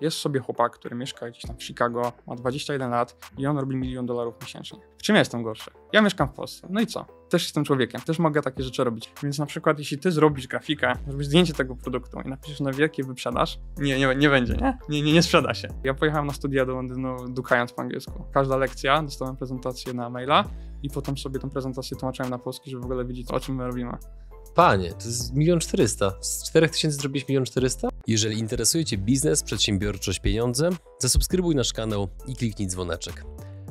Jest sobie chłopak, który mieszka gdzieś tam w Chicago, ma 21 lat i on robi milion dolarów miesięcznie. W czym ja jestem gorszy? Ja mieszkam w Polsce. No i co? Też jestem człowiekiem, też mogę takie rzeczy robić. Więc na przykład, jeśli ty zrobisz grafikę, zrobisz zdjęcie tego produktu i napiszesz na wielkie wyprzedaż, nie, nie, nie będzie, nie? Nie, nie, nie sprzeda się. Ja pojechałem na studia do Londynu dukając po angielsku. Każda lekcja, dostałem prezentację na maila i potem sobie tę prezentację tłumaczyłem na polski, żeby w ogóle wiedzieć, o czym my robimy. Panie, to jest milion czterysta. Z 4000 zrobisz milion czterysta? Jeżeli interesuje Cię biznes, przedsiębiorczość, pieniądze, zasubskrybuj nasz kanał i kliknij dzwoneczek.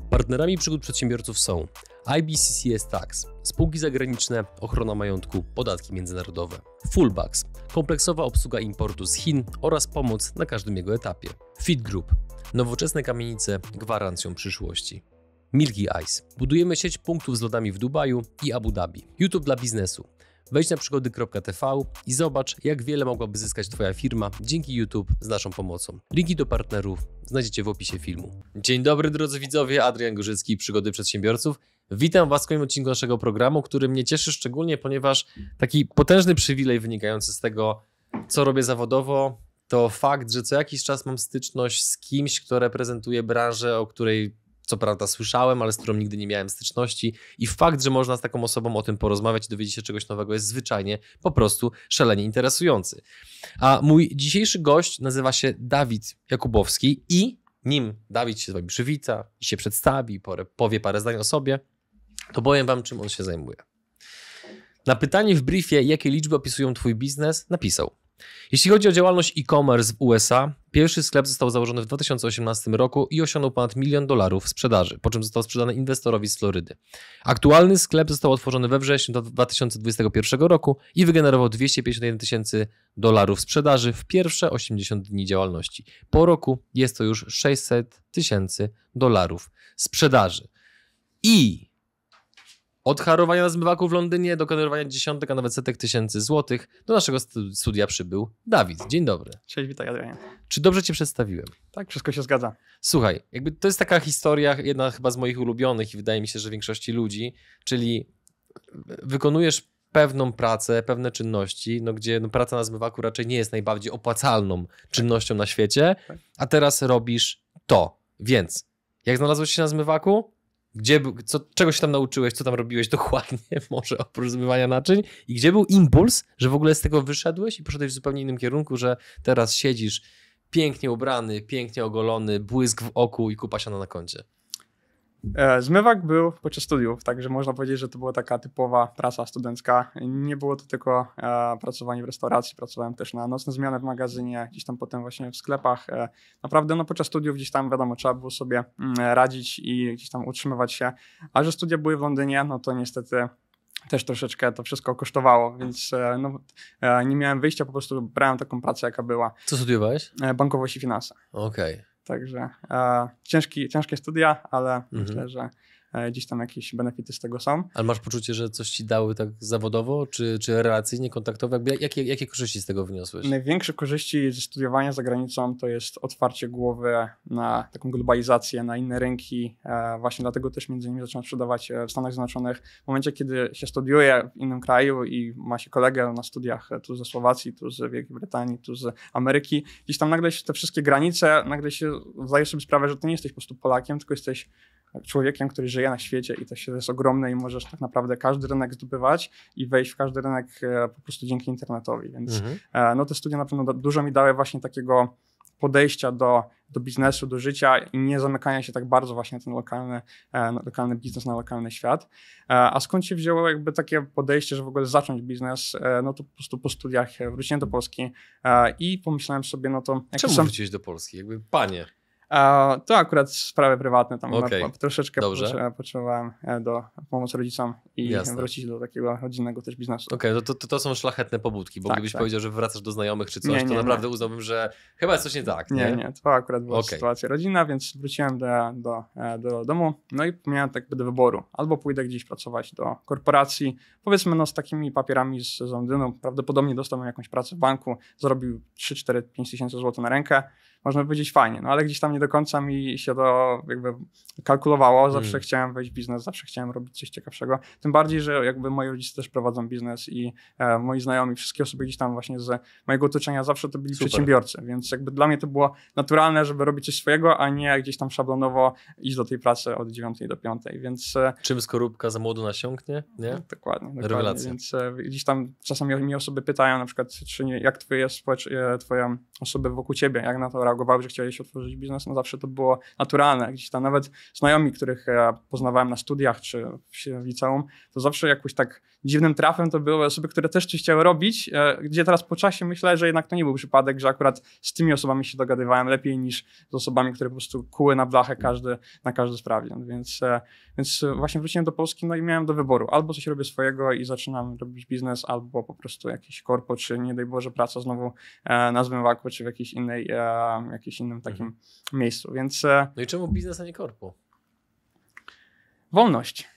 Partnerami przygód przedsiębiorców są IBCCS Tax, spółki zagraniczne, ochrona majątku, podatki międzynarodowe, Fullbacks, kompleksowa obsługa importu z Chin oraz pomoc na każdym jego etapie, Fit Group, nowoczesne kamienice gwarancją przyszłości. Milky Ice. Budujemy sieć punktów z lodami w Dubaju i Abu Dhabi. YouTube dla biznesu. Wejdź na przygody.tv i zobacz, jak wiele mogłaby zyskać Twoja firma dzięki YouTube z naszą pomocą. Linki do partnerów znajdziecie w opisie filmu. Dzień dobry drodzy widzowie, Adrian Gorzycki, Przygody Przedsiębiorców. Witam Was w kolejnym odcinku naszego programu, który mnie cieszy szczególnie, ponieważ taki potężny przywilej wynikający z tego, co robię zawodowo, to fakt, że co jakiś czas mam styczność z kimś, kto reprezentuje branżę, o której co prawda słyszałem, ale z którą nigdy nie miałem styczności i fakt, że można z taką osobą o tym porozmawiać i dowiedzieć się czegoś nowego jest zwyczajnie po prostu szalenie interesujący. A mój dzisiejszy gość nazywa się Dawid Jakubowski i nim Dawid się z wami przywita i się przedstawi, powie parę zdań o sobie, to powiem wam, czym on się zajmuje. Na pytanie w briefie, jakie liczby opisują twój biznes, napisał – jeśli chodzi o działalność e-commerce w USA, pierwszy sklep został założony w 2018 roku i osiągnął ponad milion dolarów sprzedaży, po czym został sprzedany inwestorowi z Florydy. Aktualny sklep został otworzony we wrześniu 2021 roku i wygenerował 251 tysięcy dolarów sprzedaży w pierwsze 80 dni działalności. Po roku jest to już 600 tysięcy dolarów sprzedaży. I od harowania na zmywaku w Londynie do generowania dziesiątek, a nawet setek tysięcy złotych do naszego studia przybył Dawid. Dzień dobry. Cześć, witaj Adrianie. Czy dobrze cię przedstawiłem? Tak, wszystko się zgadza. Słuchaj, jakby to jest taka historia, jedna chyba z moich ulubionych i wydaje mi się, że większości ludzi, czyli wykonujesz pewną pracę, pewne czynności, no gdzie no praca na zmywaku raczej nie jest najbardziej opłacalną czynnością na świecie, tak. a teraz robisz to. Więc jak znalazłeś się na zmywaku? Gdzie, co, czego się tam nauczyłeś, co tam robiłeś dokładnie, może oprócz zmywania naczyń i gdzie był impuls, że w ogóle z tego wyszedłeś i poszedłeś w zupełnie innym kierunku, że teraz siedzisz pięknie ubrany, pięknie ogolony, błysk w oku i kupa na koncie. E, zmywak był podczas studiów, także można powiedzieć, że to była taka typowa praca studencka. Nie było to tylko e, pracowanie w restauracji, pracowałem też na nocne zmiany w magazynie, gdzieś tam potem właśnie w sklepach. E, naprawdę no podczas studiów gdzieś tam wiadomo, trzeba było sobie mm, radzić i gdzieś tam utrzymywać się, a że studia były w Londynie, no to niestety też troszeczkę to wszystko kosztowało, więc no, nie miałem wyjścia, po prostu brałem taką pracę, jaka była. Co studiowałeś? Bankowość i finanse. Okej. Okay. Także e, ciężki, ciężkie studia, ale mhm. myślę, że gdzieś tam jakieś benefity z tego są. Ale masz poczucie, że coś ci dały tak zawodowo, czy, czy relacyjnie, kontaktowo? jakie, jakie korzyści z tego wyniosłeś? Największe korzyści ze studiowania za granicą to jest otwarcie głowy na taką globalizację, na inne rynki. E, właśnie dlatego też między innymi zacząłem sprzedawać e, w Stanach Zjednoczonych. W momencie, kiedy się studiuje w innym kraju i ma się kolegę na studiach tu ze Słowacji, tu z Wielkiej Brytanii, tu z Ameryki, gdzieś tam nagle się te wszystkie granice, nagle się zdajesz sobie sprawę, że ty nie jesteś po prostu Polakiem, tylko jesteś człowiekiem, który żyje na świecie i to się jest ogromne i możesz tak naprawdę każdy rynek zdobywać i wejść w każdy rynek e, po prostu dzięki internetowi. Więc mhm. E, no te studia na pewno dużo mi dały właśnie takiego podejścia do, do biznesu, do życia i nie zamykania się tak bardzo właśnie na ten lokalny, e, lokalny biznes, na lokalny świat. A skąd się wzięło jakby takie podejście, że w ogóle zacząć biznes? No to po prostu po studiach wróciłem do Polski i pomyślałem sobie, no to... Czemu są... wróciłeś do Polski? Jakby panie. To akurat sprawy prywatne, tam okay. troszeczkę Dobrze. potrzebowałem e, do pomocy rodzicom i Jasne. wrócić do takiego rodzinnego też biznesu. Okej, okay, to, to, to, są szlachetne pobudki, bo tak, gdybyś tak. powiedział, że wracasz do znajomych czy coś, nie, nie, to naprawdę nie. uznałbym, że chyba jest coś nie tak. Nie, nie, nie to akurat była okay. sytuacja rodzinna, więc wróciłem do, do, e, do domu, no i miałem tak do wyboru. Albo pójdę gdzieś pracować do korporacji, powiedzmy no z takimi papierami z Londynu, prawdopodobnie dostałbym jakąś pracę w banku, zarobił 3, 4, 5 tysięcy złotych na rękę, można powiedzieć fajnie, no ale gdzieś tam nie do końca mi się to jakby kalkulowało, zawsze Mm. chciałem wejść w biznes, zawsze chciałem robić coś ciekawszego, tym bardziej, że jakby moi rodzice też prowadzą biznes i e, moi znajomi, wszystkie osoby gdzieś tam właśnie z mojego otoczenia zawsze to byli Super. przedsiębiorcy, więc jakby dla mnie to było naturalne, żeby robić coś swojego, a nie gdzieś tam szablonowo iść do tej pracy od 9 do 5, więc e, Czym skorupka za młodu nasiąknie, nie? Dokładnie, dokładnie. Rewelacja. Więc e, gdzieś tam czasami mi osoby pytają na przykład, czy nie, jak twoje, e, twoje osoby wokół ciebie, jak na to reagowały, że chciałeś otworzyć biznes, no zawsze to było naturalne. Gdzieś tam nawet znajomi, których poznawałem na studiach czy w, się- liceum, to zawsze jakoś tak dziwnym trafem to były osoby, które też coś chciały robić, e, gdzie teraz po czasie myślę, że jednak to nie był przypadek, że akurat z tymi osobami się dogadywałem lepiej niż z osobami, które po prostu kuły na blachę każdy, na każdy sprawdzian. Więc e, więc właśnie wróciłem do Polski, no i miałem do wyboru. Albo coś robię swojego i zaczynam robić biznes, albo po prostu jakiś korpo, czy nie daj Boże praca znowu e, na Zmywaku, czy w jakiejś innej, e, jakimś innym takim miejscu. Więc e, No i czemu biznes, a nie korpo? wolność.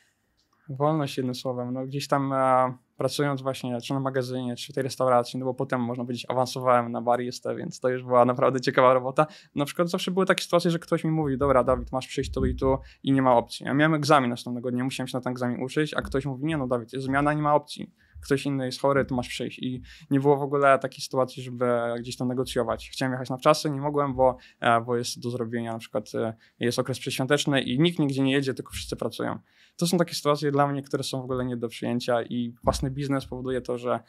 Wolność jednym słowem. No gdzieś tam e, pracując właśnie czy na magazynie, czy w tej restauracji, no bo potem można powiedzieć awansowałem na baristę, więc to już była naprawdę ciekawa robota. Na przykład zawsze były takie sytuacje, że ktoś mi mówi, dobra Dawid, masz przyjść tu i tu i nie ma opcji. Ja miałem egzamin następnego dnia, musiałem się na ten egzamin uczyć, a ktoś mówi, nie no Dawid, jest zmiana, nie ma opcji. Ktoś inny jest chory, to masz przyjść. I nie było w ogóle takiej sytuacji, żeby gdzieś tam negocjować. Chciałem jechać na wczasy, nie mogłem, bo, e, bo jest do zrobienia, na przykład e, jest okres przedświąteczny i nikt nigdzie nie jedzie, tylko wszyscy pracują. To są takie sytuacje dla mnie, które są w ogóle nie do przyjęcia i własny biznes powoduje to, że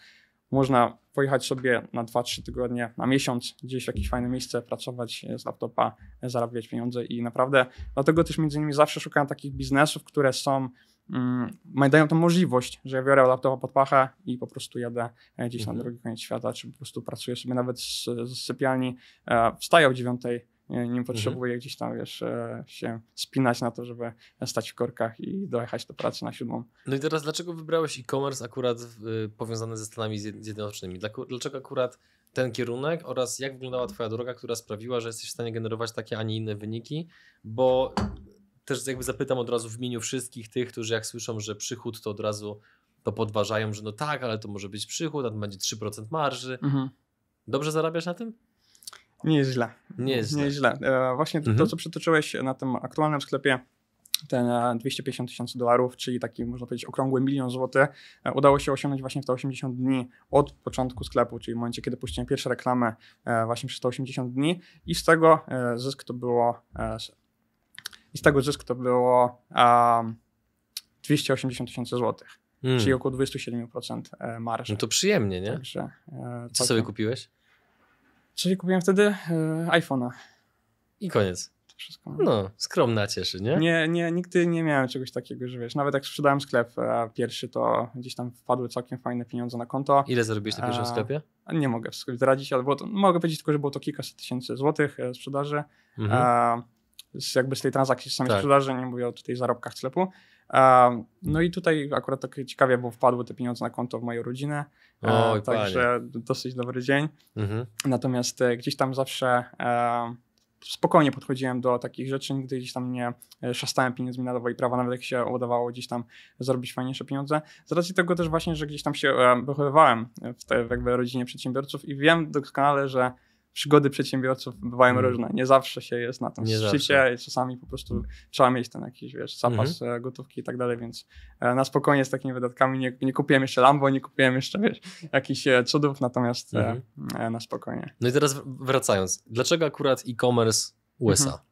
można pojechać sobie na 2-3 tygodnie, na miesiąc gdzieś w jakieś fajne miejsce, pracować z laptopa, zarabiać pieniądze i naprawdę dlatego też między innymi zawsze szukałem takich biznesów, które są mm, dają tą możliwość, że ja biorę laptopa pod pachę i po prostu jadę e, gdzieś Mhm. na drugi koniec świata, czy po prostu pracuję sobie nawet z, z sypialni, e, wstaję o dziewiątej, nie, nie potrzebuję gdzieś tam, wiesz, e, się spinać na to, żeby stać w korkach i dojechać do pracy na siódmą. No i teraz dlaczego wybrałeś e-commerce akurat y, powiązany ze Stanami Zjed- Zjednoczonymi? Dlaczego akurat ten kierunek oraz jak wyglądała Twoja droga, która sprawiła, że jesteś w stanie generować takie, a nie inne wyniki? Bo też jakby zapytam od razu w imieniu wszystkich tych, którzy jak słyszą, że przychód to od razu to podważają, że no tak, ale to może być przychód, a to będzie 3% marży. Dobrze zarabiasz na tym? Nie jest źle. Nie jest źle. Nie jest źle. E, właśnie to, Mhm. co przytoczyłeś na tym aktualnym sklepie, ten e, 250 tysięcy dolarów, czyli taki, można powiedzieć, okrągły milion złotych, e, udało się osiągnąć właśnie w te 80 dni od początku sklepu, czyli w momencie, kiedy puściłem pierwsze reklamy e, właśnie przez te 80 dni i z tego e, zysk to było e, i z tego zysk to było um, 280 tysięcy złotych, Mm. czyli około 27% e, marży. No to przyjemnie, nie? Także, e, Co sobie kupiłeś? Sobie kupiłem wtedy? E, iPhone'a. I koniec. To wszystko. No, skromna cieszy, nie? Nie, nie, nigdy nie miałem czegoś takiego, że wiesz, nawet jak sprzedałem sklep e, pierwszy, to gdzieś tam wpadły całkiem fajne pieniądze na konto. Ile zarobiłeś na pierwszym A, sklepie? Nie mogę zdradzić, ale to, mogę powiedzieć tylko, że było to kilkaset tysięcy złotych e, sprzedaży. Mhm. E, z, jakby z tej transakcji z samej Tak. sprzedaży, nie mówię o tutaj zarobkach sklepu. E, no i tutaj akurat tak ciekawie, bo wpadły te pieniądze na konto w moją rodzinę. E, Oj, także dosyć dobry dzień. Mhm. Natomiast e, gdzieś tam zawsze e, spokojnie podchodziłem do takich rzeczy, nigdy gdzieś tam nie e, szastałem pieniędzmi na lewo i prawo, nawet jak się udawało gdzieś tam zarobić fajniejsze pieniądze. Z racji tego też właśnie, że gdzieś tam się e, wychowywałem w tej jakby rodzinie przedsiębiorców i wiem doskonale, że przygody przedsiębiorców bywają Mm. różne. Nie zawsze się jest na tym Nie szczycie, czasami po prostu trzeba mieć ten jakiś, wiesz, zapas Mhm. e, gotówki i tak dalej, więc e, na spokojnie z takimi wydatkami nie, nie kupiłem jeszcze Lambo, nie kupiłem jeszcze, wiesz, jakichś e, cudów, natomiast Mhm. e, na spokojnie. No i teraz wracając. Dlaczego akurat e-commerce USA? Mhm.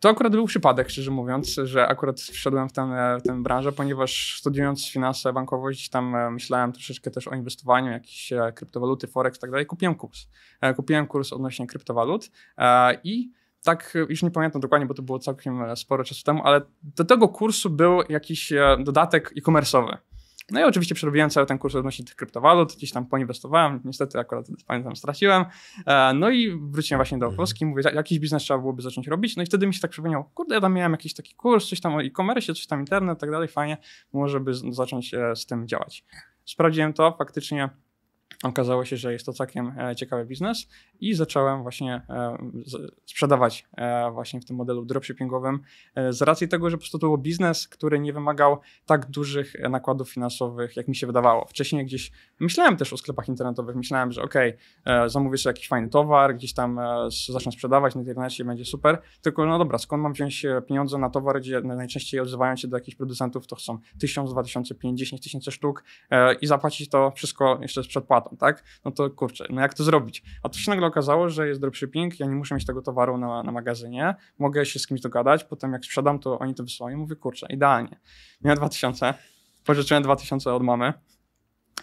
To akurat był przypadek, szczerze mówiąc, że akurat wszedłem w tę, w branżę, ponieważ studiując finanse, bankowość, tam e, myślałem troszeczkę też o inwestowaniu, jakieś e, kryptowaluty, forex i tak dalej. Kupiłem kurs. E, Kupiłem kurs odnośnie kryptowalut e, i tak, e, już nie pamiętam dokładnie, bo to było całkiem e, sporo czasu temu, ale do tego kursu był jakiś e, dodatek e-commerce'owy. No i oczywiście przerobiłem cały ten kurs odnośnie tych kryptowalut, gdzieś tam poinwestowałem, niestety akurat pamiętam straciłem, E, No i wróciłem właśnie do Mhm. Polski, mówię, "Ja- jakiś biznes trzeba byłoby zacząć robić, no i wtedy mi się tak przypomniało, kurde, ja tam miałem jakiś taki kurs, coś tam o e-commerce, coś tam internet tak dalej, fajnie, może by zacząć e, z tym działać. Sprawdziłem to, faktycznie Okazało się, że jest to całkiem e, ciekawy biznes i zacząłem właśnie e, sprzedawać e, właśnie w tym modelu dropshippingowym z racji tego, że po prostu to był biznes, który nie wymagał tak dużych nakładów finansowych, jak mi się wydawało. Wcześniej gdzieś myślałem też o sklepach internetowych, myślałem, że ok, zamówię sobie jakiś fajny towar, gdzieś tam zacznę sprzedawać na internecie, będzie super, tylko no dobra, skąd mam wziąć pieniądze na towar, gdzie najczęściej odzywają się do jakichś producentów, to chcą 1000, 2000, 5, 10 tysięcy sztuk i zapłacić to wszystko jeszcze z przedpłatą tak? No to kurczę, no jak to zrobić? A tu się nagle okazało, że jest dropshipping, ja nie muszę mieć tego towaru na, na magazynie, mogę się z kimś dogadać, potem jak sprzedam, to oni to wysyłają, mówię, kurczę, idealnie. Miałem 2000, pożyczyłem 2000 od mamy,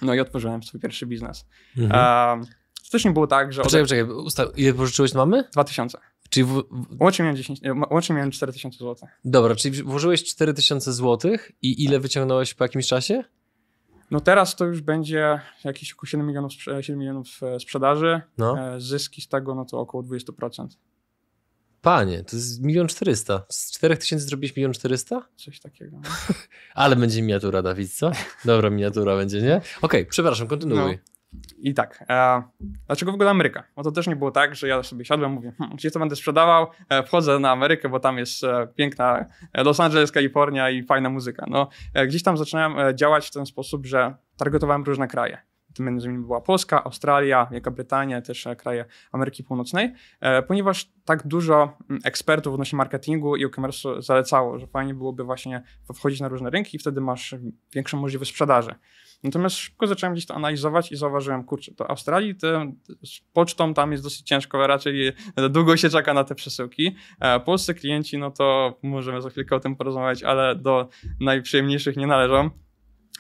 no i otworzyłem swój pierwszy biznes. Mhm. Um, to też nie było tak, że... Poczekaj, poczekaj, usta- ile pożyczyłeś od mamy? 2000. Czyli w... łącznie, miałem 10, łącznie miałem 4000 zł. Dobra, czyli włożyłeś 4000 zł i ile wyciągnąłeś po jakimś czasie? No teraz to już będzie jakieś około 7 milionów, 7 milionów e, sprzedaży. No. E, zyski z tego no to około 20%. Panie, to jest milion czterysta. Z 4 tysięcy zrobiłeś milion czterysta? Coś takiego. No. Ale będzie miniatura, Dawid, co? Dobra miniatura będzie, nie? Okej, okay, przepraszam, kontynuuj. No. I tak, e, dlaczego w ogóle Ameryka? Bo to też nie było tak, że ja sobie siadłem, mówię, hm, gdzie to będę sprzedawał, e, wchodzę na Amerykę, bo tam jest e, piękna e, Los Angeles, Kalifornia i fajna muzyka. No, e, gdzieś tam zaczynałem e, działać w ten sposób, że targetowałem różne kraje. Tym między innymi była Polska, Australia, Wielka Brytania, też kraje Ameryki Północnej, ponieważ tak dużo mm, ekspertów odnośnie marketingu i e-commerce zalecało, że fajnie byłoby właśnie wchodzić na różne rynki i wtedy masz większą możliwość sprzedaży. Natomiast szybko zacząłem gdzieś to analizować i zauważyłem, kurczę, to Australii to z pocztą tam jest dosyć ciężko, raczej długo się czeka na te przesyłki. E, polscy klienci, no to możemy za chwilkę o tym porozmawiać, ale do najprzyjemniejszych nie należą.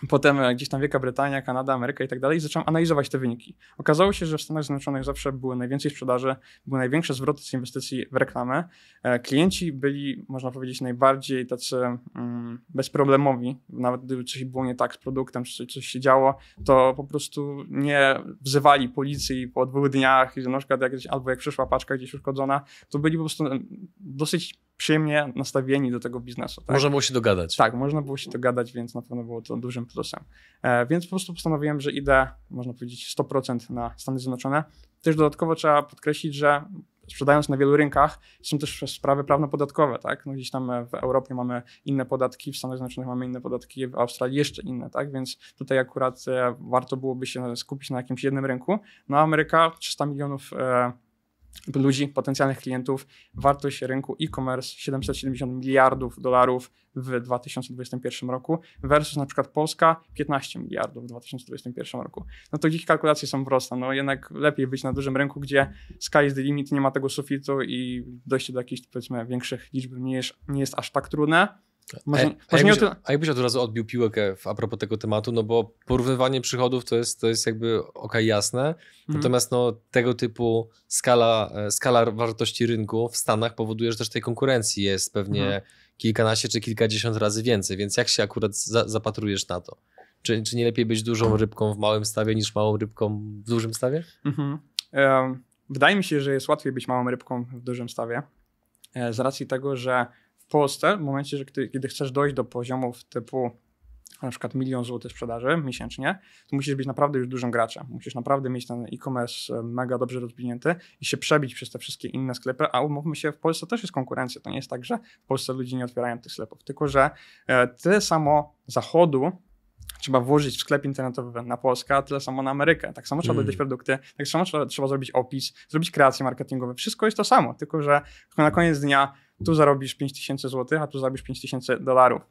Potem e, gdzieś tam Wielka Brytania, Kanada, Ameryka i tak dalej, zacząłem analizować te wyniki. Okazało się, że w Stanach Zjednoczonych zawsze były najwięcej sprzedaży, były największe zwroty z inwestycji w reklamę. E, klienci byli, można powiedzieć, najbardziej tacy mm, bezproblemowi. Nawet gdyby coś było nie tak z produktem, czy coś się działo, to po prostu nie wzywali policji po dwóch dniach, że na przykład jak, albo jak przyszła paczka gdzieś uszkodzona, to byli po prostu dosyć przyjemnie nastawieni do tego biznesu. Tak? Można było się dogadać. Tak, można było się dogadać, więc na pewno było to dużym plusem. E, więc po prostu postanowiłem, że idę, można powiedzieć, 100% na Stany Zjednoczone. Też dodatkowo trzeba podkreślić, że sprzedając na wielu rynkach, są też sprawy prawno-podatkowe, tak? No gdzieś tam w Europie mamy inne podatki, w Stanach Zjednoczonych mamy inne podatki, w Australii jeszcze inne, tak? Więc tutaj akurat e, warto byłoby się skupić na jakimś jednym rynku. No Ameryka 300 milionów e, ludzi, potencjalnych klientów, wartość rynku e-commerce 770 miliardów dolarów w 2021 roku versus na przykład Polska 15 miliardów w 2021 roku. No to gdzieś kalkulacje są proste, no jednak lepiej być na dużym rynku, gdzie sky is the limit, nie ma tego sufitu i dojście do jakichś powiedzmy większych liczb nie jest, nie jest aż tak trudne, może, a, może jakbyś, to... a jakbyś od razu odbił piłkę a propos tego tematu, no bo porównywanie przychodów to jest, to jest jakby ok, jasne, mhm. natomiast no, tego typu skala, e, skala wartości rynku w Stanach powoduje, że też tej konkurencji jest pewnie mhm. kilkanaście czy kilkadziesiąt razy więcej, więc jak się akurat za, zapatrujesz na to? Czy, czy nie lepiej być dużą rybką w małym stawie niż małą rybką w dużym stawie? Mhm. wydaje mi się, że jest łatwiej być małą rybką w dużym stawie e, z racji tego, że w Polsce, w momencie, że kiedy, kiedy chcesz dojść do poziomów typu na przykład milion złotych sprzedaży miesięcznie, to musisz być naprawdę już dużym graczem. Musisz naprawdę mieć ten e-commerce e, mega dobrze rozwinięty i się przebić przez te wszystkie inne sklepy, a umówmy się, w Polsce też jest konkurencja. To nie jest tak, że w Polsce ludzie nie otwierają tych sklepów, tylko że e, tyle samo zachodu trzeba włożyć w sklep internetowy na Polskę, a tyle samo na Amerykę. Tak samo trzeba mm. dodać produkty, tak samo trzeba, trzeba zrobić opis, zrobić kreacje marketingowe. Wszystko jest to samo, tylko że na koniec dnia tu zarobisz 5000 zł, a tu zarobisz 5000 dolarów.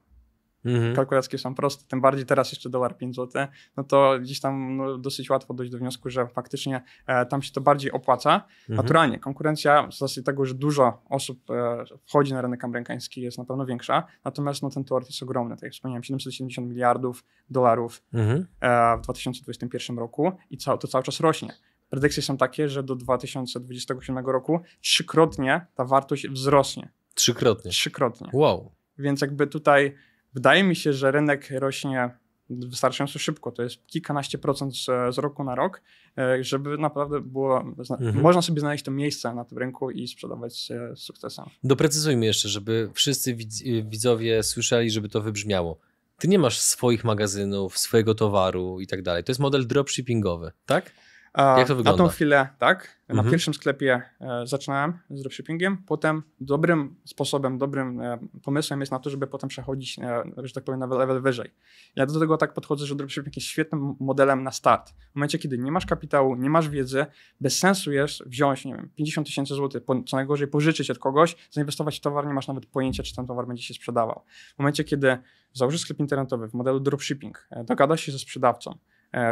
Mhm. Kalkulacje są proste, tym bardziej teraz jeszcze dolar 5 zł, no to gdzieś tam no, dosyć łatwo dojść do wniosku, że faktycznie e, tam się to bardziej opłaca. Mhm. Naturalnie konkurencja z racji tego, że dużo osób e, wchodzi na rynek amerykański jest na pewno większa, natomiast no, ten tort jest ogromny, tak jak wspomniałem, 770 miliardów dolarów mhm. e, w 2021 roku i ca to cały czas rośnie predykcje są takie, że do 2027 roku trzykrotnie ta wartość wzrośnie. Trzykrotnie. Trzykrotnie. Wow. Więc jakby tutaj wydaje mi się, że rynek rośnie wystarczająco szybko. To jest kilkanaście procent z, z roku na rok, e, żeby naprawdę było. Mhm. Można sobie znaleźć to miejsce na tym rynku i sprzedawać z, z sukcesem. Doprecyzujmy jeszcze, żeby wszyscy widzowie słyszeli, żeby to wybrzmiało. ty nie masz swoich magazynów, swojego towaru i tak dalej. To jest model dropshippingowy, tak? Jak to wygląda? Na tą chwilę tak. Na Mhm. pierwszym sklepie e, zaczynałem z dropshippingiem. Potem dobrym sposobem, dobrym e, pomysłem jest na to, żeby potem przechodzić, e, że tak powiem, na level wyżej. Ja do tego tak podchodzę, że dropshipping jest świetnym modelem na start. W momencie, kiedy nie masz kapitału, nie masz wiedzy, bez sensu jest wziąć, nie wiem, 50 tysięcy złotych, po- co najgorzej pożyczyć od kogoś, zainwestować w towar, nie masz nawet pojęcia, czy ten towar będzie się sprzedawał. W momencie, kiedy założysz sklep internetowy w modelu dropshipping, e, dogadasz się ze sprzedawcą,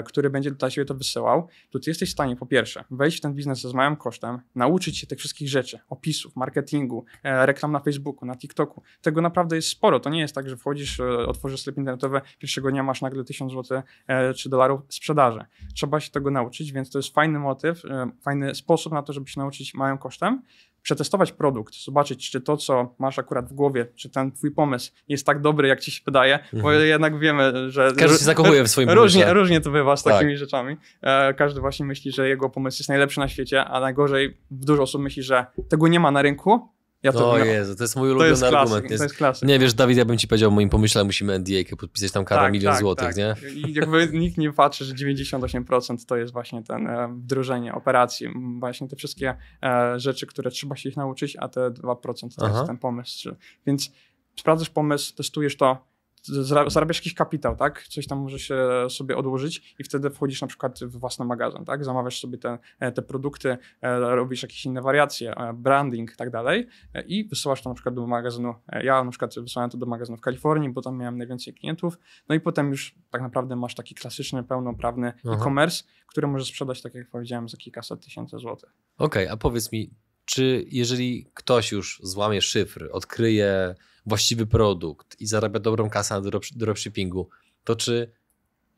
który będzie dla ciebie to wysyłał, to ty jesteś w stanie po pierwsze wejść w ten biznes z małym kosztem, nauczyć się tych wszystkich rzeczy, opisów, marketingu, e, reklam na Facebooku, na TikToku. Tego naprawdę jest sporo. To nie jest tak, że wchodzisz, e, otworzysz sklep internetowy, pierwszego dnia masz nagle 1000 zł e, czy dolarów sprzedaży. Trzeba się tego nauczyć, więc to jest fajny motyw, e, fajny sposób na to, żeby się nauczyć małym kosztem, przetestować produkt, zobaczyć, czy to, co masz akurat w głowie, czy ten twój pomysł jest tak dobry, jak ci się wydaje, bo Mhm. jednak wiemy, że... Każdy się zakochuje w swoim Różnie, pomyśle. różnie to bywa z Tak. takimi rzeczami. E, każdy właśnie myśli, że jego pomysł jest najlepszy na świecie, a najgorzej dużo osób myśli, że tego nie ma na rynku. Ja to, O Jezu, to jest mój to ulubiony jest argument. klasyk. Jest, To jest klasyk. Nie wiesz, Dawid, ja bym ci powiedział, w moim pomyśle musimy NDA podpisać tam kara milion złotych, nie? I jakby nikt nie patrzy, że 98% to jest właśnie ten e, wdrożenie operacji, właśnie te wszystkie e, rzeczy, które trzeba się ich nauczyć, a te 2% to Aha. jest ten pomysł. Więc sprawdzasz pomysł, testujesz to, zarabiasz jakiś kapitał, tak? Coś tam możesz e, sobie odłożyć i wtedy wchodzisz na przykład w własny magazyn, tak? Zamawiasz sobie te, e, te produkty, e, robisz jakieś inne wariacje, branding i tak dalej i wysyłasz to na przykład do magazynu. Ja na przykład wysłałem to do magazynu w Kalifornii, bo tam miałem najwięcej klientów, no i potem już tak naprawdę masz taki klasyczny, pełnoprawny e-commerce, który możesz sprzedać, tak jak powiedziałem, za kilkaset tysięcy złotych. Okej, a powiedz mi, czy jeżeli ktoś już złamie szyfr, odkryje właściwy produkt i zarabia dobrą kasę na drop, dropshippingu, to czy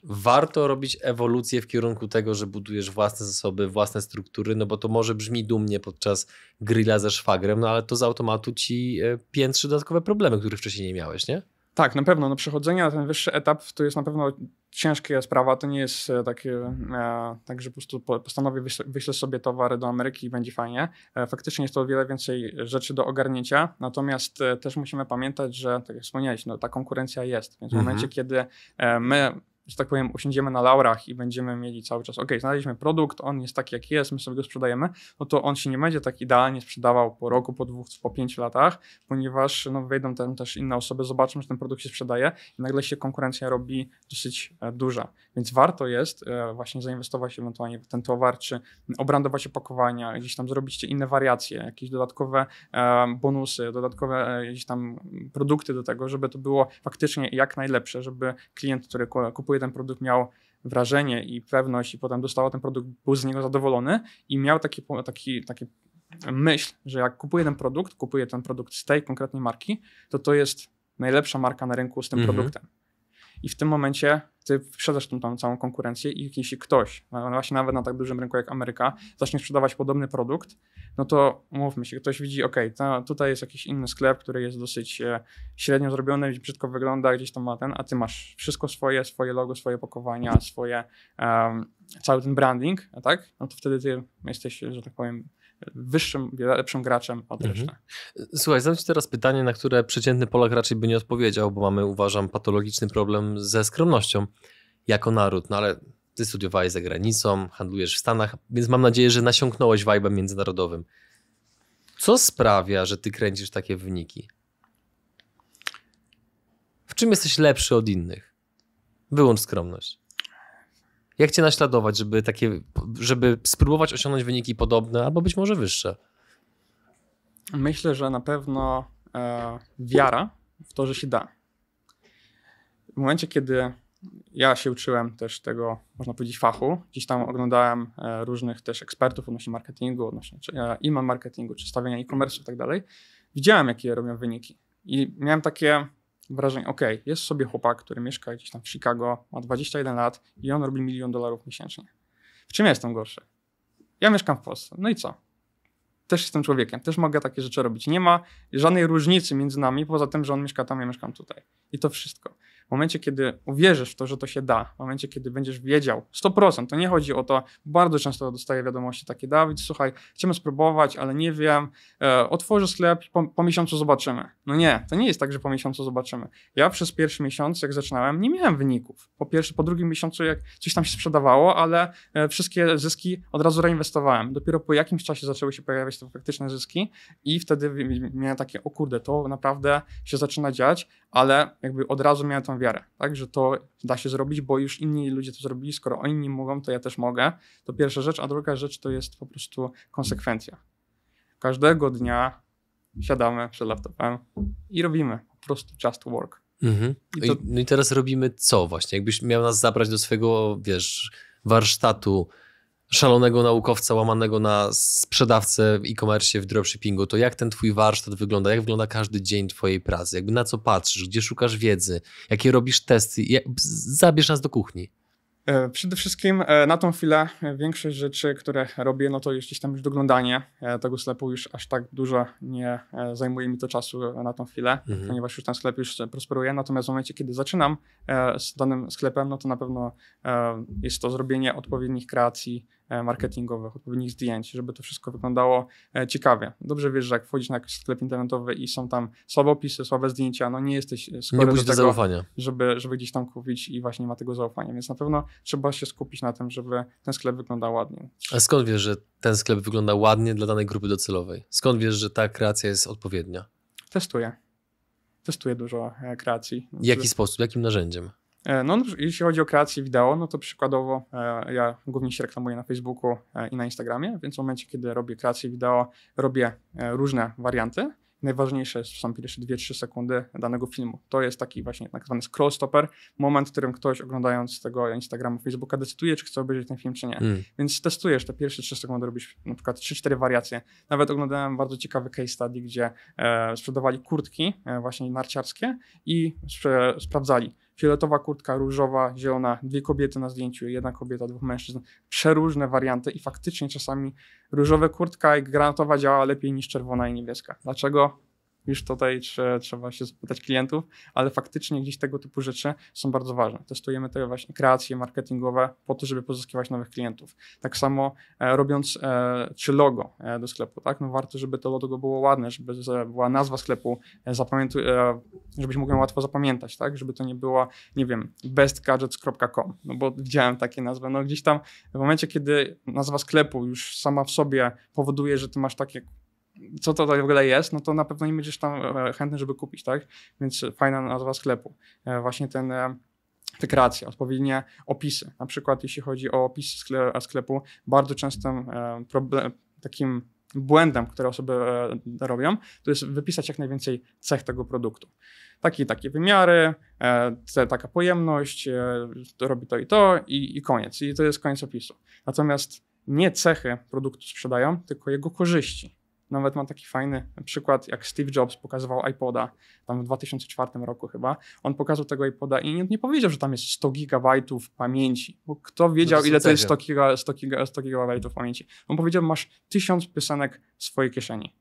warto robić ewolucję w kierunku tego, że budujesz własne zasoby, własne struktury, no bo to może brzmi dumnie podczas grilla ze szwagrem, no ale to z automatu ci e, piętrzy dodatkowe problemy, których wcześniej nie miałeś, nie? Tak, na pewno. No, przechodzenie na ten wyższy etap to jest na pewno ciężka sprawa. To nie jest e, takie, e, tak, że po prostu po- postanowię, wyślę, sobie towary do Ameryki i będzie fajnie. E, faktycznie jest to o wiele więcej rzeczy do ogarnięcia, natomiast też musimy pamiętać, że, tak jak wspomniałeś, no, ta konkurencja jest. Więc w Mhm. momencie, kiedy my że tak powiem, usiądziemy na laurach i będziemy mieli cały czas, ok, znaleźliśmy produkt, on jest taki, jaki jest, my sobie go sprzedajemy, no to on się nie będzie tak idealnie sprzedawał po roku, po dwóch, po pięciu latach, ponieważ no, wejdą tam też inne osoby, zobaczą, że ten produkt się sprzedaje i nagle się konkurencja robi dosyć e, duża. Więc warto jest e, właśnie zainwestować ewentualnie w ten towar, czy obrandować opakowania, gdzieś tam zrobić inne wariacje, jakieś dodatkowe e, bonusy, dodatkowe gdzieś tam produkty do tego, żeby to było faktycznie jak najlepsze, żeby klient, który ku- kupuje ten produkt miał wrażenie i pewność i potem dostawał ten produkt, był z niego zadowolony i miał taki, taki, taki myśl, że jak kupuje ten produkt, kupuje ten produkt z tej konkretnej marki, to to jest najlepsza marka na rynku z tym Mhm. produktem. I w tym momencie ty sprzedasz tą, tą całą konkurencję i jeśli ktoś, właśnie nawet na tak dużym rynku jak Ameryka, zacznie sprzedawać podobny produkt, no to umówmy się, ktoś widzi, ok, to, tutaj jest jakiś inny sklep, który jest dosyć e, średnio zrobiony, brzydko wygląda, gdzieś tam ma ten, a ty masz wszystko swoje, swoje logo, swoje pakowania, swoje, em, cały ten branding, tak? No to wtedy ty jesteś, że tak powiem, wyższym, lepszym graczem od Mhm. reszty. Słuchaj, zadam Ci teraz pytanie, na które przeciętny Polak raczej by nie odpowiedział, bo mamy, uważam, patologiczny problem ze skromnością jako naród. No ale Ty studiowałeś za granicą, handlujesz w Stanach, więc mam nadzieję, że nasiąknąłeś vibe'em międzynarodowym. Co sprawia, że Ty kręcisz takie wyniki? W czym jesteś lepszy od innych? Wyłącz skromność. Jak Cię naśladować, żeby, takie, żeby spróbować osiągnąć wyniki podobne, albo być może wyższe? Myślę, że na pewno e, wiara w to, że się da. W momencie, kiedy ja się uczyłem też tego, można powiedzieć, fachu, gdzieś tam oglądałem e, różnych też ekspertów odnośnie marketingu, odnośnie e, e-mail marketingu, czy stawiania e-commerce i tak dalej, widziałem, jakie robią wyniki. I miałem takie wrażenie, ok, jest sobie chłopak, który mieszka gdzieś tam w Chicago, ma 21 lat i on robi milion dolarów miesięcznie. W czym ja jestem gorszy? Ja mieszkam w Polsce. No i co? też jestem człowiekiem, też mogę takie rzeczy robić. Nie ma żadnej różnicy między nami, poza tym, że on mieszka tam, ja mieszkam tutaj. I to wszystko. W momencie, kiedy uwierzysz w to, że to się da, w momencie, kiedy będziesz wiedział 100%, to nie chodzi o to, bardzo często dostaję wiadomości takie, Dawid, słuchaj, chcemy spróbować, ale nie wiem, e, otworzę sklep po, po miesiącu zobaczymy. No nie, to nie jest tak, że po miesiącu zobaczymy. Ja przez pierwszy miesiąc, jak zaczynałem, nie miałem wyników. Po pierwsze, po drugim miesiącu, jak coś tam się sprzedawało, ale e, wszystkie zyski od razu reinwestowałem. Dopiero po jakimś czasie zaczęły się pojawiać te faktyczne zyski i wtedy miałem takie, o kurde, to naprawdę się zaczyna dziać, ale jakby od razu miałem tą wiarę, tak, że to da się zrobić, bo już inni ludzie to zrobili, skoro oni mogą, to ja też mogę. To pierwsza rzecz, a druga rzecz to jest po prostu konsekwencja. Każdego dnia siadamy przed laptopem i robimy po prostu just work. Mhm. I to... No i teraz robimy co właśnie? Jakbyś miał nas zabrać do swojego, wiesz, warsztatu szalonego naukowca łamanego na sprzedawcę w e-commerce, w dropshippingu, to jak ten twój warsztat wygląda? Jak wygląda każdy dzień twojej pracy? Jakby na co patrzysz? Gdzie szukasz wiedzy? Jakie robisz testy? Jak... Zabierz nas do kuchni. E, przede wszystkim e, na tą chwilę większość rzeczy, które robię, no to jest gdzieś tam już doglądanie e, tego sklepu już aż tak dużo nie zajmuje mi to czasu na tą chwilę, mhm. ponieważ już ten sklep już prosperuje. Natomiast w momencie, kiedy zaczynam z danym sklepem, no to na pewno jest to zrobienie odpowiednich kreacji, E, marketingowych, odpowiednich zdjęć, żeby to wszystko wyglądało e, ciekawie. Dobrze wiesz, że jak wchodzisz na jakiś sklep internetowy i są tam słabe opisy, słabe zdjęcia, no nie jesteś e, skory nie do tego, zaufania. Żeby, żeby gdzieś tam kupić i właśnie nie ma tego zaufania, więc na pewno trzeba się skupić na tym, żeby ten sklep wyglądał ładnie. A skąd wiesz, że ten sklep wygląda ładnie dla danej grupy docelowej? Skąd wiesz, że ta kreacja jest odpowiednia? Testuję. Testuję dużo kreacji. W jaki sposób, jakim narzędziem? E, no, jeśli chodzi o kreację wideo, no to przykładowo e, ja głównie się reklamuję na Facebooku e, i na Instagramie, więc w momencie, kiedy robię kreację wideo, robię różne warianty. Najważniejsze są pierwsze 2-3 sekundy danego filmu. To jest taki właśnie tak zwany scroll stopper, moment, w którym ktoś oglądając tego Instagrama, Facebooka decyduje, czy chce obejrzeć ten film, czy nie. Mm. Więc testujesz te pierwsze 3 sekundy, robisz na przykład 3-4 wariacje. Nawet oglądałem bardzo ciekawy case study, gdzie e, sprzedawali kurtki e, właśnie narciarskie i sprawdzali, fioletowa kurtka, różowa, zielona, dwie kobiety na zdjęciu, jedna kobieta, dwóch mężczyzn, przeróżne warianty i faktycznie czasami różowa kurtka i granatowa działa lepiej niż czerwona i niebieska. Dlaczego? Już tutaj trzeba się zapytać klientów, ale faktycznie gdzieś tego typu rzeczy są bardzo ważne. Testujemy te właśnie kreacje marketingowe po to, żeby pozyskiwać nowych klientów. Tak samo e, robiąc e, czy logo e, do sklepu, tak? No warto, żeby to logo było ładne, żeby była nazwa sklepu, e, e, żebyś mógł ją łatwo zapamiętać, tak? Żeby to nie była, nie wiem, bestgadgets.com, no bo widziałem takie nazwy. No gdzieś tam w momencie, kiedy nazwa sklepu już sama w sobie powoduje, że ty masz takie co to w ogóle jest, no to na pewno nie będziesz tam e, chętny, żeby kupić, tak? Więc fajna nazwa sklepu. E, właśnie ten e, te kreacje, odpowiednie opisy. Na przykład jeśli chodzi o opisy sklepu, bardzo częstym problem, takim błędem, które osoby robią, to jest wypisać jak najwięcej cech tego produktu. Takie takie wymiary, te, taka pojemność, to robi to i to i, i koniec. I to jest koniec opisu. Natomiast nie cechy produktu sprzedają, tylko jego korzyści. Nawet mam taki fajny przykład, jak Steve Jobs pokazywał iPoda, tam w 2004 roku chyba. On pokazał tego iPoda i nie, nie powiedział, że tam jest 100 gigabajtów pamięci, bo kto wiedział, ile to jest 100, giga, 100, giga, 100 gigabajtów pamięci. On powiedział, masz tysiąc piosenek w swojej kieszeni.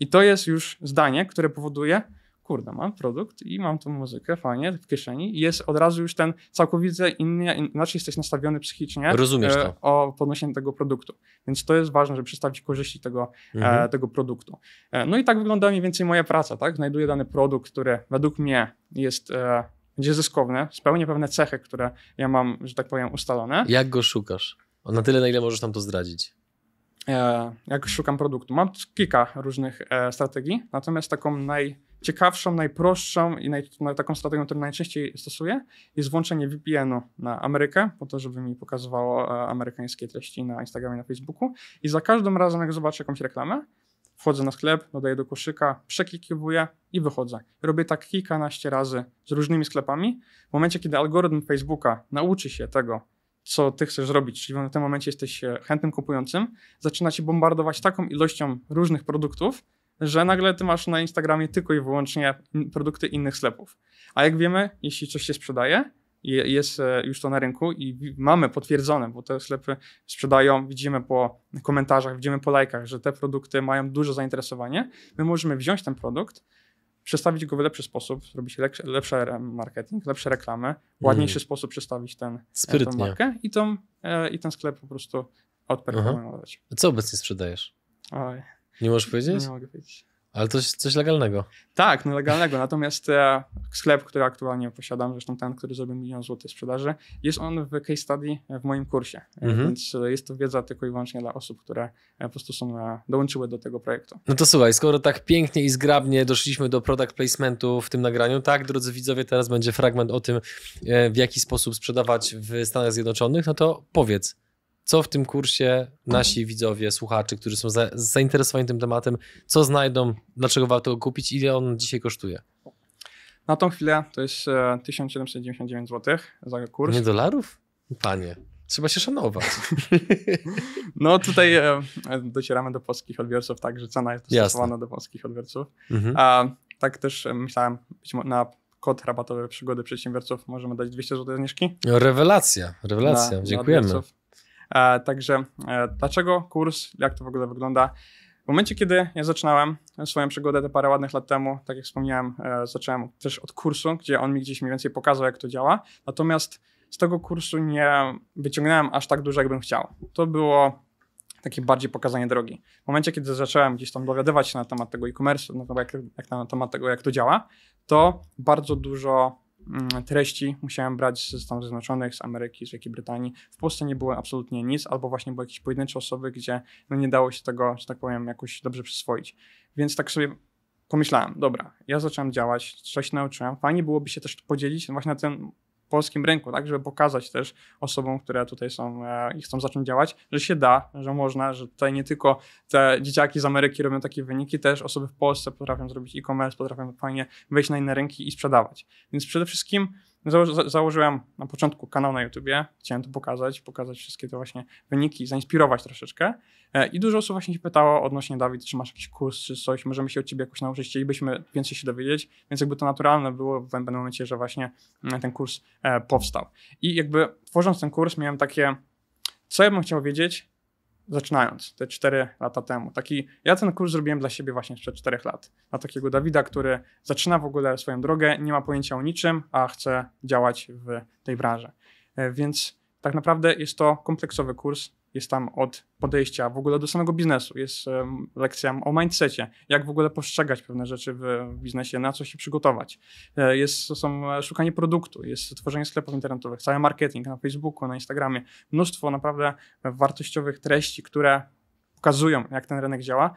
I to jest już zdanie, które powoduje, kurde, mam produkt i mam tą muzykę fajnie w kieszeni i jest od razu już ten całkowicie inny, inaczej jesteś nastawiony psychicznie Rozumiesz e, to. o podnoszenie tego produktu. Więc to jest ważne, żeby przedstawić korzyści tego, e, mhm. e, tego produktu. E, no i tak wygląda mniej więcej moja praca, tak? Znajduję dany produkt, który według mnie jest e, będzie zyskowny, spełnia pewne cechy, które ja mam, że tak powiem, ustalone. Jak go szukasz? Na tyle, na ile możesz nam to zdradzić. E, jak szukam produktu. Mam kilka różnych strategii, natomiast taką naj ciekawszą, najprostszą i naj, taką strategią, którą najczęściej stosuję, jest włączenie VPN-u na Amerykę, po to, żeby mi pokazywało e, amerykańskie treści na Instagramie, na Facebooku. I za każdym razem, jak zobaczę jakąś reklamę, wchodzę na sklep, dodaję do koszyka, przeklikiwuję i wychodzę. Robię tak kilkanaście razy z różnymi sklepami. W momencie, kiedy algorytm Facebooka nauczy się tego, co ty chcesz zrobić, czyli w tym momencie jesteś e, chętnym kupującym, zaczyna cię bombardować taką ilością różnych produktów, że nagle ty masz na Instagramie tylko i wyłącznie produkty innych sklepów. A jak wiemy, jeśli coś się sprzedaje, jest e, już to na rynku i mamy potwierdzone, bo te sklepy sprzedają, widzimy po komentarzach, widzimy po lajkach, że te produkty mają duże zainteresowanie. My możemy wziąć ten produkt, przedstawić go w lepszy sposób, zrobić lepszy, lepszy marketing, lepsze reklamy, ładniejszy mm. sposób przedstawić ten, e, tę markę i, tą, e, i ten sklep po prostu odperformować. Co obecnie sprzedajesz? Oj. Nie możesz powiedzieć? Nie mogę powiedzieć. Ale to jest coś legalnego. Tak, no legalnego. Natomiast e, sklep, który aktualnie posiadam, zresztą ten, który zrobił milion złotych sprzedaży, jest on w case study w moim kursie. E, Mhm. Więc e, jest to wiedza tylko i wyłącznie dla osób, które e, po prostu są, e, dołączyły do tego projektu. No to słuchaj, skoro tak pięknie i zgrabnie doszliśmy do product placementu w tym nagraniu, tak, drodzy widzowie, teraz będzie fragment o tym, e, w jaki sposób sprzedawać w Stanach Zjednoczonych, no to powiedz, co w tym kursie nasi widzowie, słuchacze, którzy są za, zainteresowani tym tematem, co znajdą, dlaczego warto go kupić, ile on dzisiaj kosztuje? Na tą chwilę to jest e, 1799 zł za kurs. Nie dolarów? Panie, trzeba się szanować. No tutaj e, e, docieramy do polskich odbiorców, tak, że cena jest Jasne. dostosowana do polskich odbiorców. Mhm. A tak też e, myślałem, być na kod rabatowy przygody przedsiębiowców możemy dać 200 zł zniżki. Rewelacja, rewelacja, dla dziękujemy. odbiorców. E, także e, dlaczego kurs, jak to w ogóle wygląda? W momencie, kiedy ja zaczynałem swoją przygodę te parę ładnych lat temu, tak jak wspomniałem, e, zacząłem też od kursu, gdzie on mi gdzieś mniej więcej pokazał, jak to działa. Natomiast z tego kursu nie wyciągnąłem aż tak dużo, jakbym chciał. To było takie bardziej pokazanie drogi. W momencie, kiedy zacząłem gdzieś tam dowiadywać się na temat tego e-commerce, jak, na temat tego, jak to działa, to bardzo dużo treści musiałem brać ze Stanów Zjednoczonych, z Ameryki, z Wielkiej Brytanii. W Polsce nie było absolutnie nic, albo właśnie były jakieś pojedyncze osoby, gdzie no nie dało się tego, że tak powiem, jakoś dobrze przyswoić. Więc tak sobie pomyślałem, dobra, ja zacząłem działać, coś nauczyłem, fajnie byłoby się też podzielić właśnie na tym polskim rynku, tak, żeby pokazać też osobom, które tutaj są e, i chcą zacząć działać, że się da, że można, że tutaj nie tylko te dzieciaki z Ameryki robią takie wyniki, też osoby w Polsce potrafią zrobić e-commerce, potrafią fajnie wejść na inne rynki i sprzedawać. Więc przede wszystkim zało- za- założyłem na początku kanał na YouTubie, chciałem to pokazać, pokazać wszystkie te właśnie wyniki, zainspirować troszeczkę. E, i dużo osób właśnie się pytało odnośnie Dawid, czy masz jakiś kurs, czy coś, możemy się od ciebie jakoś nauczyć, chcielibyśmy więcej się dowiedzieć, więc jakby to naturalne było w pewnym momencie, że właśnie mm, ten kurs e, powstał. I jakby tworząc ten kurs miałem takie, co ja bym chciał wiedzieć, zaczynając te 4 lata temu. Taki, ja ten kurs zrobiłem dla siebie właśnie sprzed 4 lat. Dla takiego Dawida, który zaczyna w ogóle swoją drogę, nie ma pojęcia o niczym, a chce działać w tej branży. E, Więc tak naprawdę jest to kompleksowy kurs. Jest tam od podejścia w ogóle do samego biznesu. Jest lekcja o mindsetie, jak w ogóle postrzegać pewne rzeczy w, w biznesie, na co się przygotować. E, Jest, to są e, szukanie produktu, jest tworzenie sklepów internetowych, cały marketing na Facebooku, na Instagramie. Mnóstwo naprawdę wartościowych treści, które pokazują, jak ten rynek działa.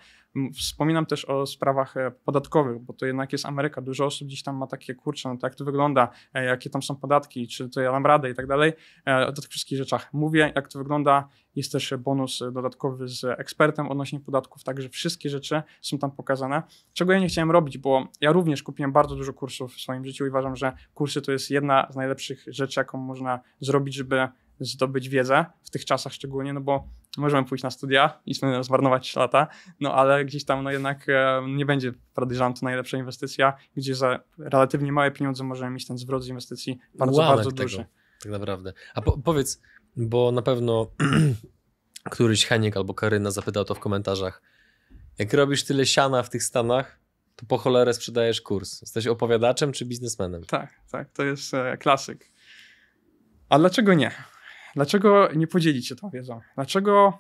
Wspominam też o sprawach e, podatkowych, bo to jednak jest Ameryka. Dużo osób gdzieś tam ma takie, kurczę, no to jak to wygląda, e, jakie tam są podatki, czy to ja dam radę i tak dalej. E, O tych wszystkich rzeczach mówię, jak to wygląda. Jest też bonus dodatkowy z ekspertem odnośnie podatków, także wszystkie rzeczy są tam pokazane. Czego ja nie chciałem robić, bo ja również kupiłem bardzo dużo kursów w swoim życiu i uważam, że kursy to jest jedna z najlepszych rzeczy, jaką można zrobić, żeby zdobyć wiedzę w tych czasach szczególnie, no bo możemy pójść na studia i zmarnować 3 lata, no ale gdzieś tam no jednak e, nie będzie, podejrzewam, to najlepsza inwestycja, gdzie za relatywnie małe pieniądze możemy mieć ten zwrot z inwestycji bardzo, Ułamek bardzo tego, duży. Tak naprawdę. A po, powiedz, bo na pewno któryś Heniek albo Karyna zapytał to w komentarzach. Jak robisz tyle siana w tych Stanach, to po cholerę sprzedajesz kurs. Jesteś opowiadaczem czy biznesmenem? Tak, tak, to jest e, klasyk. A dlaczego nie? Dlaczego nie podzielić się tą wiedzą? Dlaczego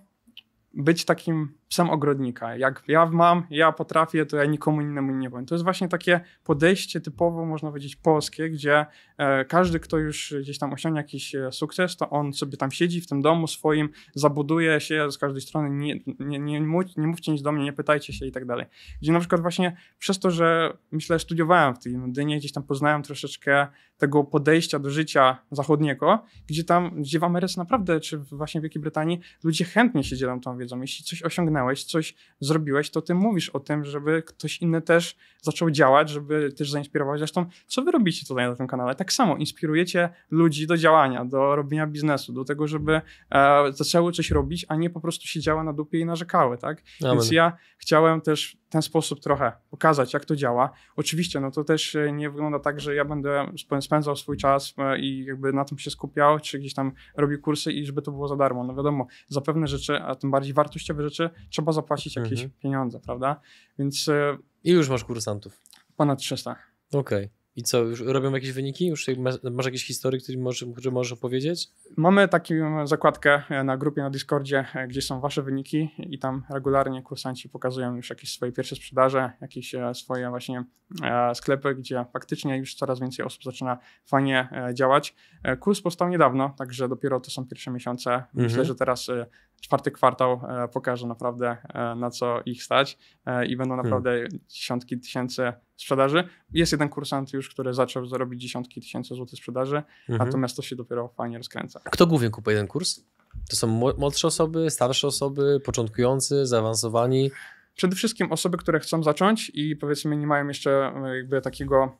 być takim psem ogrodnika? Jak ja mam, ja potrafię, to ja nikomu innemu nie powiem. To jest właśnie takie podejście typowo, można powiedzieć, polskie, gdzie e, każdy, kto już gdzieś tam osiągnie jakiś e, sukces, to on sobie tam siedzi w tym domu swoim, zabuduje się z każdej strony, nie, nie, nie, nie mówcie nic do mnie, nie pytajcie się i tak dalej. Gdzie na przykład właśnie przez to, że myślę, studiowałem w tej Londynie, gdzieś tam poznałem troszeczkę tego podejścia do życia zachodniego, gdzie tam, gdzie w Ameryce naprawdę, czy właśnie w Wielkiej Brytanii, ludzie chętnie się dzielą tą wiedzą. Jeśli coś osiągnąłeś, coś zrobiłeś, to ty mówisz o tym, żeby ktoś inny też zaczął działać, żeby też zainspirować. Zresztą, co wy robicie tutaj na tym kanale? Tak samo inspirujecie ludzi do działania, do robienia biznesu, do tego, żeby e, zaczęły coś robić, a nie po prostu siedziały na dupie i narzekały, tak? Amen. Więc ja chciałem też w ten sposób trochę pokazać, jak to działa. Oczywiście, no to też e, nie wygląda tak, że ja będę sp- spędzał swój czas e, i jakby na tym się skupiał, czy gdzieś tam robił kursy i żeby to było za darmo. No wiadomo, za pewne rzeczy, a tym bardziej wartościowe rzeczy, trzeba zapłacić jakieś Mhm. pieniądze, prawda? Więc e, I już masz kursantów. ponad 300. Okej. I co, już robią jakieś wyniki? Już masz, jakieś historie, które możesz, które możesz opowiedzieć? Mamy taką zakładkę e, na grupie na Discordzie, e, gdzie są wasze wyniki i tam regularnie kursanci pokazują już jakieś swoje pierwsze sprzedaże, jakieś e, swoje właśnie sklepy, gdzie faktycznie już coraz więcej osób zaczyna fajnie działać. Kurs powstał niedawno, także dopiero to są pierwsze miesiące. Myślę, mhm. że teraz czwarty kwartał pokaże naprawdę na co ich stać i będą hmm. naprawdę hmm. dziesiątki tysięcy sprzedaży. Jest jeden kursant już, który zaczął zarobić dziesiątki tysięcy złotych sprzedaży, mhm. natomiast to się dopiero fajnie rozkręca. Kto głównie kupuje ten kurs? To są młodsze osoby, starsze osoby, początkujący, zaawansowani? Przede wszystkim osoby, które chcą zacząć i powiedzmy nie mają jeszcze jakby takiego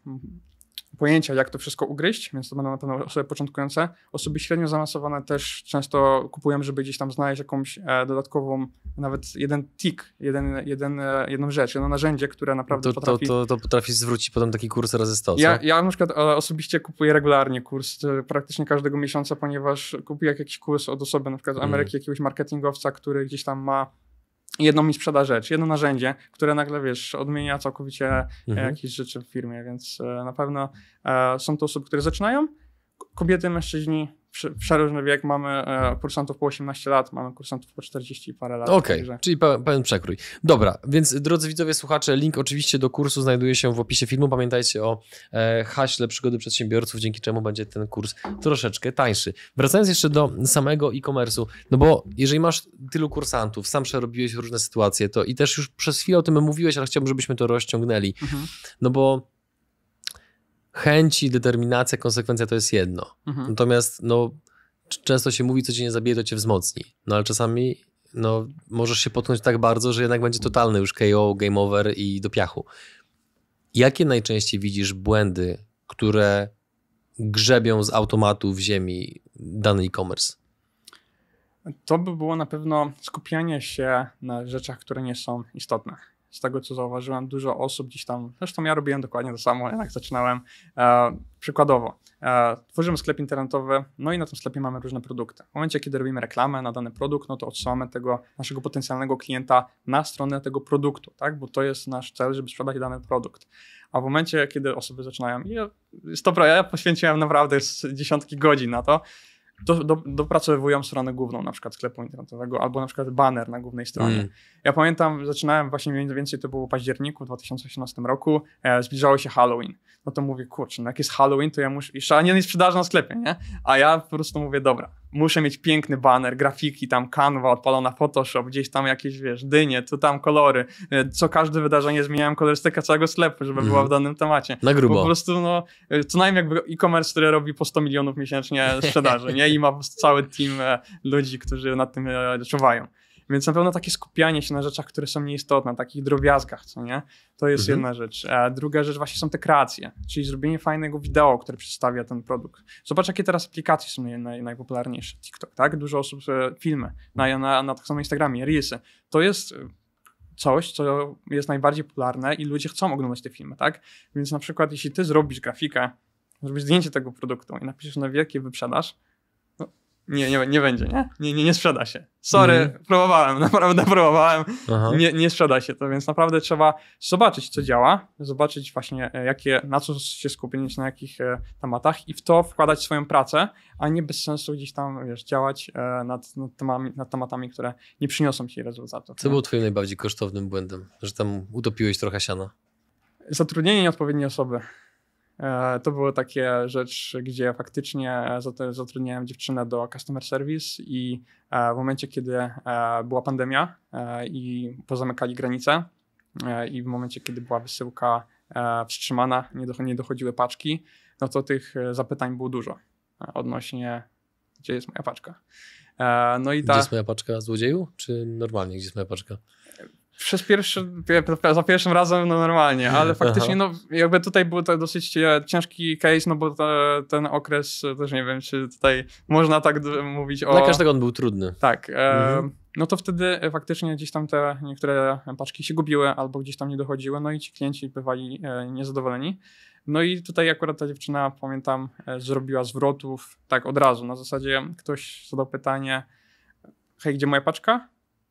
pojęcia, jak to wszystko ugryźć, więc to będą na pewno osoby początkujące. Osoby średnio zaawansowane też często kupują, żeby gdzieś tam znaleźć jakąś e, dodatkową, nawet jeden tik, jeden, jeden, e, jedną rzecz, jedno narzędzie, które naprawdę to, potrafi... To, to, to potrafi zwrócić potem taki kurs razy 100, ja, ja na przykład e, osobiście kupuję regularnie kurs, praktycznie każdego miesiąca, ponieważ kupuję jakiś kurs od osoby, na przykład z Ameryki, mm. jakiegoś marketingowca, który gdzieś tam ma jedną mi sprzeda rzecz, jedno narzędzie, które nagle, wiesz, odmienia całkowicie mhm. jakieś rzeczy w firmie, więc e, na pewno e, są to osoby, które zaczynają. Kobiety, mężczyźni, przeróżny wiek, mamy e, kursantów po 18 lat, mamy kursantów po 40 parę lat. Okej, okay, czyli pełen przekrój. Dobra, więc drodzy widzowie, słuchacze, link oczywiście do kursu znajduje się w opisie filmu. Pamiętajcie o e, haśle przygody przedsiębiorców, dzięki czemu będzie ten kurs troszeczkę tańszy. Wracając jeszcze do samego e-commerce'u, no bo jeżeli masz tylu kursantów, sam przerobiłeś różne sytuacje, to i też już przez chwilę o tym mówiłeś, ale chciałbym, żebyśmy to rozciągnęli. Mhm. No bo chęci, determinacja, konsekwencja to jest jedno. Mhm. Natomiast no, często się mówi, co cię nie zabije, to cię wzmocni. No ale czasami no, możesz się potknąć tak bardzo, że jednak będzie totalny już KO, game over i do piachu. Jakie najczęściej widzisz błędy, które grzebią z automatu w ziemi dany e-commerce? To by było na pewno skupianie się na rzeczach, które nie są istotne z tego co zauważyłem, dużo osób gdzieś tam, zresztą ja robiłem dokładnie to samo, jak zaczynałem. E, przykładowo, e, tworzymy sklep internetowy, no i na tym sklepie mamy różne produkty. W momencie, kiedy robimy reklamę na dany produkt, no to odsyłamy tego naszego potencjalnego klienta na stronę tego produktu, tak? bo to jest nasz cel, żeby sprzedać dany produkt. A w momencie, kiedy osoby zaczynają, i to ja poświęciłem naprawdę dziesiątki godzin na to, do, do, dopracowują stronę główną, na przykład sklepu internetowego, albo na przykład banner na głównej stronie. Mm. Ja pamiętam, zaczynałem właśnie mniej więcej, to było w październiku 2018 roku, e, zbliżało się Halloween. No to mówię, kurczę, no jak jest Halloween, to ja muszę, jeszcze nie jest sprzedaż na sklepie, nie? A ja po prostu mówię, dobra, muszę mieć piękny banner, grafiki, tam Canva, odpalona Photoshop, gdzieś tam jakieś, wiesz, dynie, tu tam kolory. E, co każde wydarzenie zmieniałem kolorystykę całego sklepu, żeby mm. była w danym temacie. Na grubo. po prostu, no, e, co najmniej jakby e-commerce, który robi po 100 milionów miesięcznie sprzedaży, nie? I ma cały team e, ludzi, którzy nad tym czuwają. Więc na pewno takie skupianie się na rzeczach, które są nieistotne, takich drobiazgach, co nie? To jest mhm. jedna rzecz. A druga rzecz właśnie są te kreacje, czyli zrobienie fajnego wideo, które przedstawia ten produkt. Zobacz, jakie teraz aplikacje są naj, naj, najpopularniejsze. TikTok, tak? Dużo osób, e, filmy, na, na, na tak samo Instagramie, Reelsy. To jest e, coś, co jest najbardziej popularne i ludzie chcą oglądać te filmy, tak? Więc na przykład, jeśli ty zrobisz grafikę, zrobisz zdjęcie tego produktu i napiszesz na wielkie wyprzedaż, nie, nie, nie będzie, nie? Nie, nie, nie sprzeda się. Sorry, mm. próbowałem, naprawdę próbowałem. Nie, nie sprzeda się to, więc naprawdę trzeba zobaczyć, co działa, zobaczyć właśnie, e, jakie, na co się skupić, na jakich e, tematach i w to wkładać swoją pracę, a nie bez sensu gdzieś tam, wiesz, działać e, nad, nad, temami, nad tematami, które nie przyniosą ci rezultatów. Co było twoim najbardziej kosztownym błędem? Że tam utopiłeś trochę siana? Zatrudnienie nieodpowiedniej osoby. E, to była taka rzecz, gdzie faktycznie zatrudniałem dziewczynę do customer service i e, w momencie, kiedy e, była pandemia i pozamykali granice i w momencie, kiedy była wysyłka wstrzymana, nie dochodziły paczki, no to tych zapytań było dużo odnośnie, gdzie jest moja paczka. No i ta... Gdzie jest moja paczka? Złodzieju? Czy normalnie, gdzie jest moja paczka? Przez pierwszy, za pierwszym razem no normalnie, ale faktycznie no jakby tutaj był to dosyć e, ciężki case, no bo ten okres e, też nie wiem, czy tutaj można tak mówić o... Dla każdego on był trudny. Tak. E, mhm. no to wtedy faktycznie gdzieś tam te niektóre paczki się gubiły albo gdzieś tam nie dochodziły, no i ci klienci bywali niezadowoleni. No i tutaj akurat ta dziewczyna, pamiętam, zrobiła zwrotów tak od razu. Na zasadzie ktoś zadał pytanie, hej, gdzie moja paczka?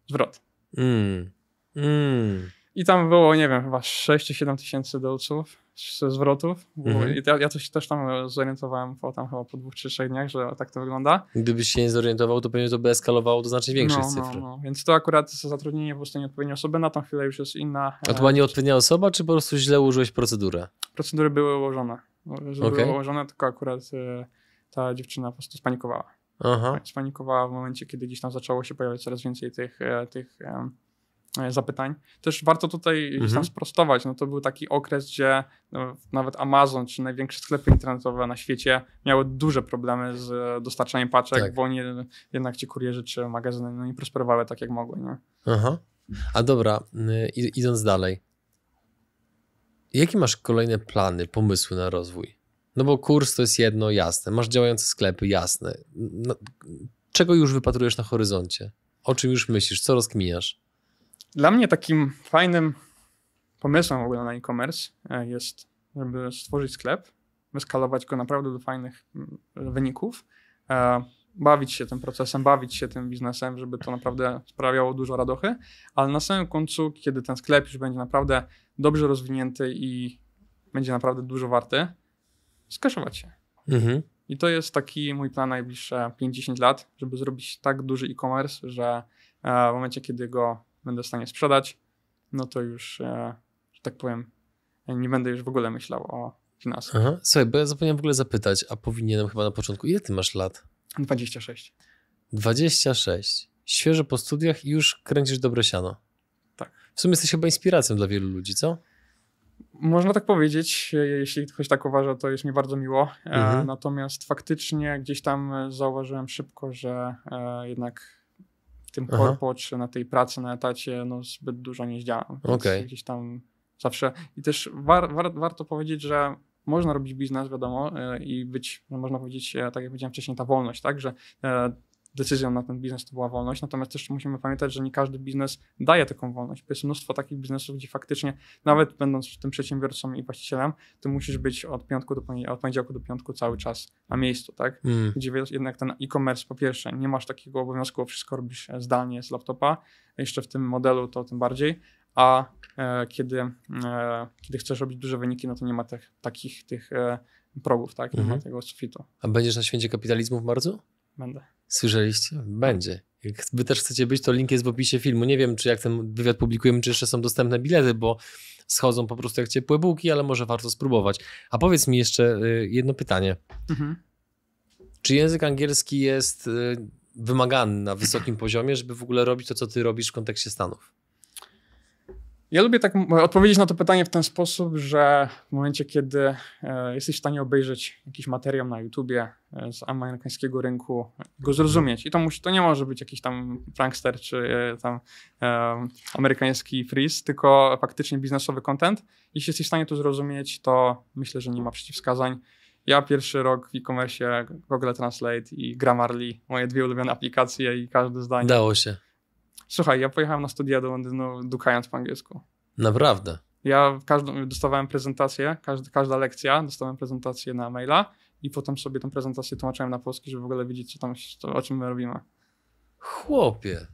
Zwrot. Mm. Mm. I tam było, nie wiem, chyba 6 czy 7 tysięcy dolców, zwrotów. Mhm. I ja, ja coś też tam zorientowałem po tam chyba po dwóch czy trzech dniach, że tak to wygląda. Gdybyś się nie zorientował, to pewnie to by eskalowało do znacznie większych no, cyfr. No, no. Więc to akurat zatrudnienie po prostu nieodpowiedniej osoby, na tą chwilę już jest inna. A to była nieodpowiednia osoba, czy po prostu źle użyłeś procedurę? Procedury były ułożone. Że Okej. Były ułożone, tylko akurat e, ta dziewczyna po prostu spanikowała. Aha. Spanikowała w momencie, kiedy gdzieś tam zaczęło się pojawiać coraz więcej tych, e, tych e, zapytań. Też warto tutaj Mhm. tam sprostować. No to był taki okres, gdzie no, nawet Amazon czy największe sklepy internetowe na świecie miały duże problemy z e, dostarczaniem paczek, Tak. bo nie, jednak ci kurierzy czy magazyny no, nie prosperowały tak, jak mogły. Nie? Aha. A dobra, id- idąc dalej. Jakie masz kolejne plany, pomysły na rozwój? No bo kurs to jest jedno, jasne. Masz działające sklepy, jasne. No, czego już wypatrujesz na horyzoncie? O czym już myślisz? Co rozkminiasz? Dla mnie takim fajnym pomysłem w ogóle na e-commerce e, jest, żeby stworzyć sklep, wyskalować go naprawdę do fajnych mm, wyników, e, bawić się tym procesem, bawić się tym biznesem, żeby to naprawdę sprawiało dużo radochy, ale na samym końcu, kiedy ten sklep już będzie naprawdę dobrze rozwinięty i będzie naprawdę dużo warty, skaszować się. Mhm. I to jest taki mój plan najbliższe 5-10 lat, żeby zrobić tak duży e-commerce, że e, w momencie, kiedy go będę w stanie sprzedać, no to już, e, że tak powiem, nie będę już w ogóle myślał o finansach. Aha. Słuchaj, bo ja zapomniałem w ogóle zapytać, a powinienem chyba na początku. Ile ty masz lat? 26. 26. Świeżo po studiach i już kręcisz dobre siano. Tak. W sumie jesteś chyba inspiracją dla wielu ludzi, co? Można tak powiedzieć, e, jeśli ktoś tak uważa, to jest mi bardzo miło. E, Mhm. Natomiast faktycznie gdzieś tam e, zauważyłem szybko, że e, jednak tym Aha. korpo czy na tej pracy na etacie no, zbyt dużo nie zdziałam. Okej. Gdzieś tam zawsze. I też war, war, warto powiedzieć, że można robić biznes, wiadomo, e, i być, no, można powiedzieć, e, tak jak powiedziałem wcześniej, ta wolność, tak, że e, decyzją na ten biznes to była wolność, natomiast też musimy pamiętać, że nie każdy biznes daje taką wolność. Jest mnóstwo takich biznesów, gdzie faktycznie nawet będąc tym przedsiębiorcą i właścicielem, ty musisz być od, piątku do, od poniedziałku do piątku cały czas na miejscu, tak? Mm. Gdzie jednak ten e-commerce po pierwsze, nie masz takiego obowiązku, bo wszystko robisz e, zdalnie z laptopa, jeszcze w tym modelu to tym bardziej, a e, kiedy, e, kiedy chcesz robić duże wyniki, no to nie ma tych, takich tych e, progów, tak? Nie Mhm. ma tego sufitu. A będziesz na święcie kapitalizmu w marcu? Będę. Słyszeliście? Będzie. Jak wy też chcecie być, to link jest w opisie filmu. Nie wiem, czy jak ten wywiad publikujemy, czy jeszcze są dostępne bilety, bo schodzą po prostu jak ciepłe bułki, ale może warto spróbować. A powiedz mi jeszcze y, jedno pytanie. Mhm. Czy język angielski jest y, wymagany na wysokim poziomie, żeby w ogóle robić to, co ty robisz w kontekście Stanów? Ja lubię tak odpowiedzieć na to pytanie w ten sposób, że w momencie, kiedy e, jesteś w stanie obejrzeć jakiś materiał na YouTubie e, z amerykańskiego rynku, go zrozumieć, i to, musi, to nie może być jakiś tam prankster czy e, tam e, amerykański freeze, tylko faktycznie biznesowy content. Jeśli jesteś w stanie to zrozumieć, to myślę, że nie ma przeciwwskazań. Ja pierwszy rok w e-commerce, Google Translate i Grammarly, moje dwie ulubione aplikacje i każde zdanie. Dało się. Słuchaj, ja pojechałem na studia do Londynu dukając po angielsku. Naprawdę. Ja każdą, dostawałem prezentację, każda, każda lekcja, dostałem prezentację na maila i potem sobie tę prezentację tłumaczyłem na polski, żeby w ogóle wiedzieć, co tam, co, o czym my robimy. Chłopie.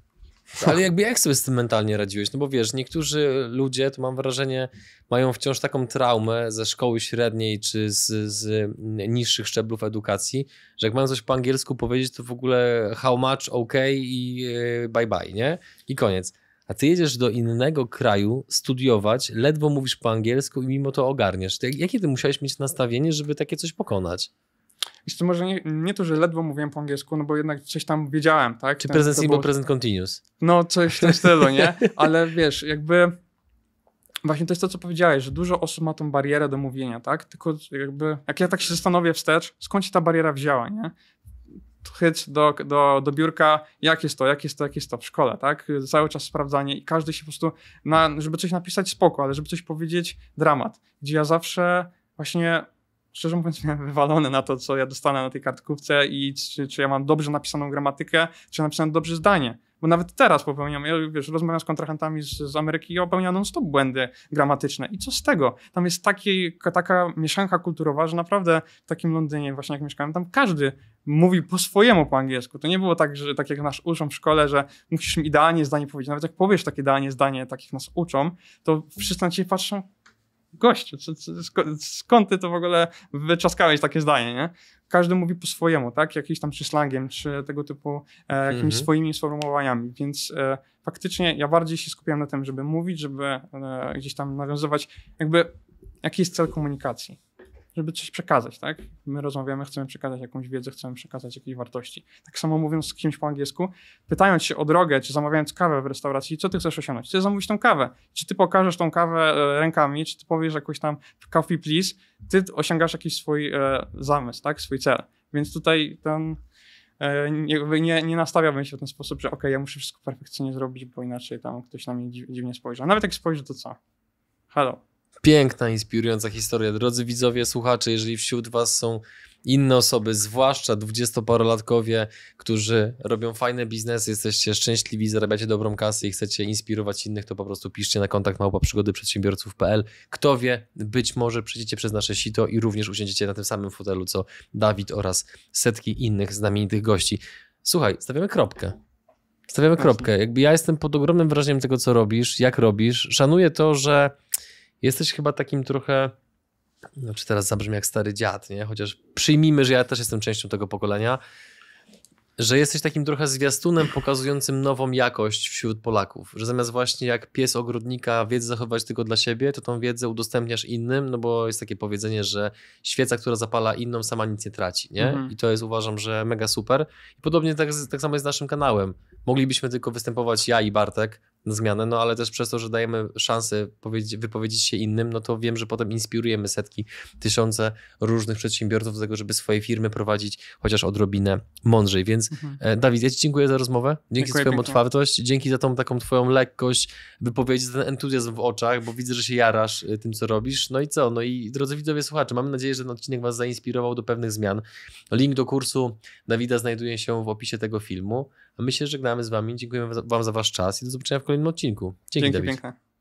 Ale jakby jak sobie z tym mentalnie radziłeś? No bo wiesz, niektórzy ludzie, to mam wrażenie, mają wciąż taką traumę ze szkoły średniej czy z, z niższych szczeblów edukacji, że jak mają coś po angielsku powiedzieć, to w ogóle how much, ok i e, bye bye, nie? I koniec. A ty jedziesz do innego kraju studiować, ledwo mówisz po angielsku i mimo to ogarniesz. Jakie ty musiałeś mieć nastawienie, żeby takie coś pokonać? Wiesz co, może nie, nie to, że ledwo mówiłem po angielsku, no bo jednak coś tam wiedziałem, tak? Czy present to simple, było- present continuous? No, coś w tym stylu, nie? Ale wiesz, jakby właśnie to jest to, co powiedziałeś, że dużo osób ma tą barierę do mówienia, tak? Tylko jakby, jak ja tak się zastanowię wstecz, skąd się ta bariera wzięła, nie? Chyć do, do, do biurka, jak jest to, jak jest to, jak jest to w szkole, tak? Cały czas sprawdzanie i każdy się po prostu, na, żeby coś napisać spoko, ale żeby coś powiedzieć, dramat. Gdzie ja zawsze właśnie, szczerze mówiąc, miałem wywalone na to, co ja dostanę na tej kartkówce i czy, czy ja mam dobrze napisaną gramatykę, czy napisane dobrze zdanie bo nawet teraz popełniam, ja wiesz, rozmawiam z kontrahentami z, z Ameryki i popełniam non-stop błędy gramatyczne. I co z tego? Tam jest taki, taka mieszanka kulturowa, że naprawdę w takim Londynie, właśnie jak mieszkałem, tam każdy mówi po swojemu po angielsku. To nie było tak, że tak jak nas uczą w szkole, że musisz im idealnie zdanie powiedzieć. Nawet jak powiesz takie idealnie zdanie, tak jak nas uczą, to wszyscy na ciebie patrzą, gościu, co, co, skąd ty to w ogóle wyczaskałeś takie zdanie, nie? Każdy mówi po swojemu, tak? Jakiś tam czy slangiem, czy tego typu e, jakimiś mhm. swoimi sformułowaniami, więc e, faktycznie ja bardziej się skupiam na tym, żeby mówić, żeby e, gdzieś tam nawiązywać, jakby jaki jest cel komunikacji żeby coś przekazać, tak? My rozmawiamy, chcemy przekazać jakąś wiedzę, chcemy przekazać jakieś wartości. Tak samo mówiąc z kimś po angielsku, pytając się o drogę, czy zamawiając kawę w restauracji, co ty chcesz osiągnąć? Chcesz zamówić tą kawę? Czy ty pokażesz tą kawę e, rękami, czy ty powiesz jakoś tam coffee please? Ty osiągasz jakiś swój e, zamysł, tak? Swój cel. Więc tutaj ten e, nie, nie, nie nastawiałbym się w ten sposób, że ok, ja muszę wszystko perfekcyjnie zrobić, bo inaczej tam ktoś na mnie dziwnie spojrzy. A nawet jak spojrzy, to co? Halo, Piękna, inspirująca historia. Drodzy widzowie, słuchacze, jeżeli wśród Was są inne osoby, zwłaszcza dwudziestoparolatkowie, którzy robią fajne biznesy, jesteście szczęśliwi, zarabiacie dobrą kasę i chcecie inspirować innych, to po prostu piszcie na kontakt małpa przygody przedsiębiorców.pl. Kto wie, być może przejdziecie przez nasze sito i również usiądziecie na tym samym fotelu, co Dawid oraz setki innych znamienitych gości. Słuchaj, stawiamy kropkę. Stawiamy kropkę. Jakby ja jestem pod ogromnym wrażeniem tego, co robisz, jak robisz. Szanuję to, że jesteś chyba takim trochę, znaczy teraz zabrzmi jak stary dziad, nie? Chociaż przyjmijmy, że ja też jestem częścią tego pokolenia, że jesteś takim trochę zwiastunem pokazującym nową jakość wśród Polaków, że zamiast właśnie jak pies ogrodnika wiedzę zachowywać tylko dla siebie, to tą wiedzę udostępniasz innym, no bo jest takie powiedzenie, że świeca, która zapala inną, sama nic nie traci, nie? Mhm. I to jest uważam, że mega super. I podobnie tak, tak samo jest z naszym kanałem. Moglibyśmy tylko występować ja i Bartek, zmianę, no ale też przez to, że dajemy szansę wypowiedzieć się innym, no to wiem, że potem inspirujemy setki, tysiące różnych przedsiębiorców do tego, żeby swoje firmy prowadzić chociaż odrobinę mądrzej. Więc mhm. E, Dawid, ja Ci dziękuję za rozmowę, dzięki dziękuję za Twoją otwartość, dzięki za tą taką Twoją lekkość wypowiedzi, za ten entuzjazm w oczach, bo widzę, że się jarasz e, tym, co robisz. No i co? No i drodzy widzowie, słuchacze, mamy nadzieję, że ten odcinek Was zainspirował do pewnych zmian. Link do kursu Dawida znajduje się w opisie tego filmu. A my się żegnamy z Wami. Dziękujemy Wam za Wasz czas i do zobaczenia w kolejnym odcinku. Dzięki, Dzięki Dawid. piękne.